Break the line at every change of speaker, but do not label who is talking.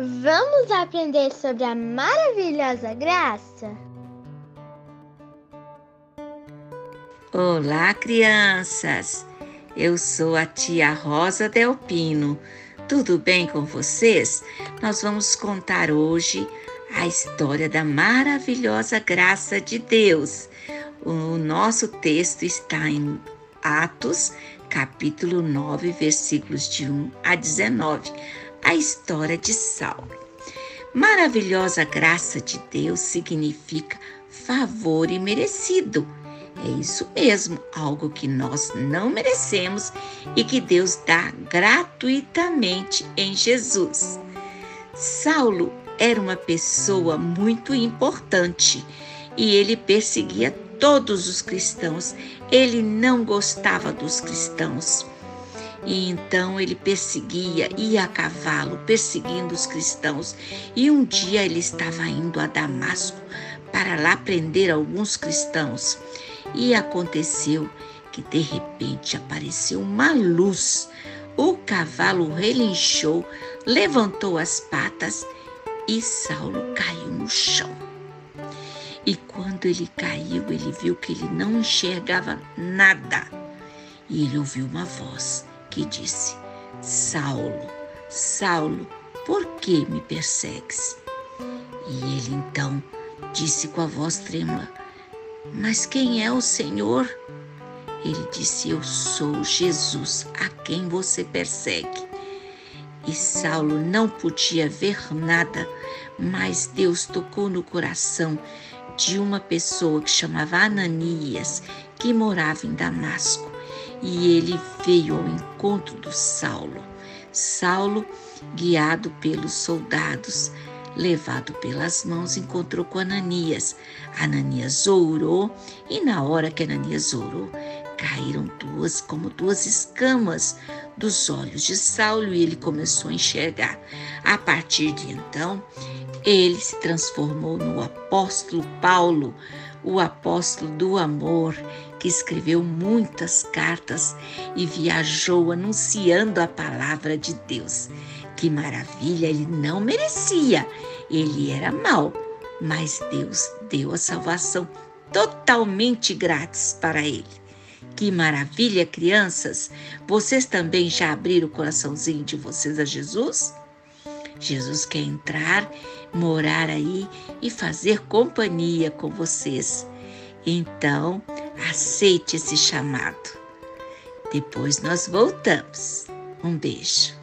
Vamos aprender sobre a maravilhosa graça?
Olá, crianças! Eu sou a tia Rosa Delpino. Tudo bem com vocês? Nós vamos contar hoje a história da maravilhosa graça de Deus. O nosso texto está em Atos, capítulo 9, versículos de 1 a 19 a história de Saulo. Maravilhosa graça de Deus significa favor imerecido. É isso mesmo, algo que nós não merecemos e que Deus dá gratuitamente em Jesus. Saulo era uma pessoa muito importante e ele perseguia todos os cristãos. Ele não gostava dos cristãos. E então ele perseguia, ia a cavalo, perseguindo os cristãos. E um dia ele estava indo a Damasco para lá prender alguns cristãos. E aconteceu que de repente apareceu uma luz. O cavalo relinchou, levantou as patas e Saulo caiu no chão. E quando ele caiu, ele viu que ele não enxergava nada. E ele ouviu uma voz que disse: Saulo, Saulo, por que me persegues? E ele então disse com a voz trêmula: Mas quem é o Senhor? Ele disse: Eu sou Jesus, a quem você persegue. E Saulo não podia ver nada, mas Deus tocou no coração de uma pessoa que chamava Ananias, que morava em Damasco e ele veio ao encontro do Saulo. Saulo, guiado pelos soldados, levado pelas mãos, encontrou com Ananias. Ananias orou e na hora que Ananias orou, caíram duas como duas escamas dos olhos de Saulo e ele começou a enxergar. A partir de então, ele se transformou no apóstolo Paulo, o apóstolo do amor, que escreveu muitas cartas e viajou anunciando a palavra de Deus. Que maravilha, ele não merecia, ele era mau, mas Deus deu a salvação totalmente grátis para ele. Que maravilha, crianças! Vocês também já abriram o coraçãozinho de vocês a Jesus? Jesus quer entrar, morar aí e fazer companhia com vocês. Então, aceite esse chamado. Depois nós voltamos. Um beijo.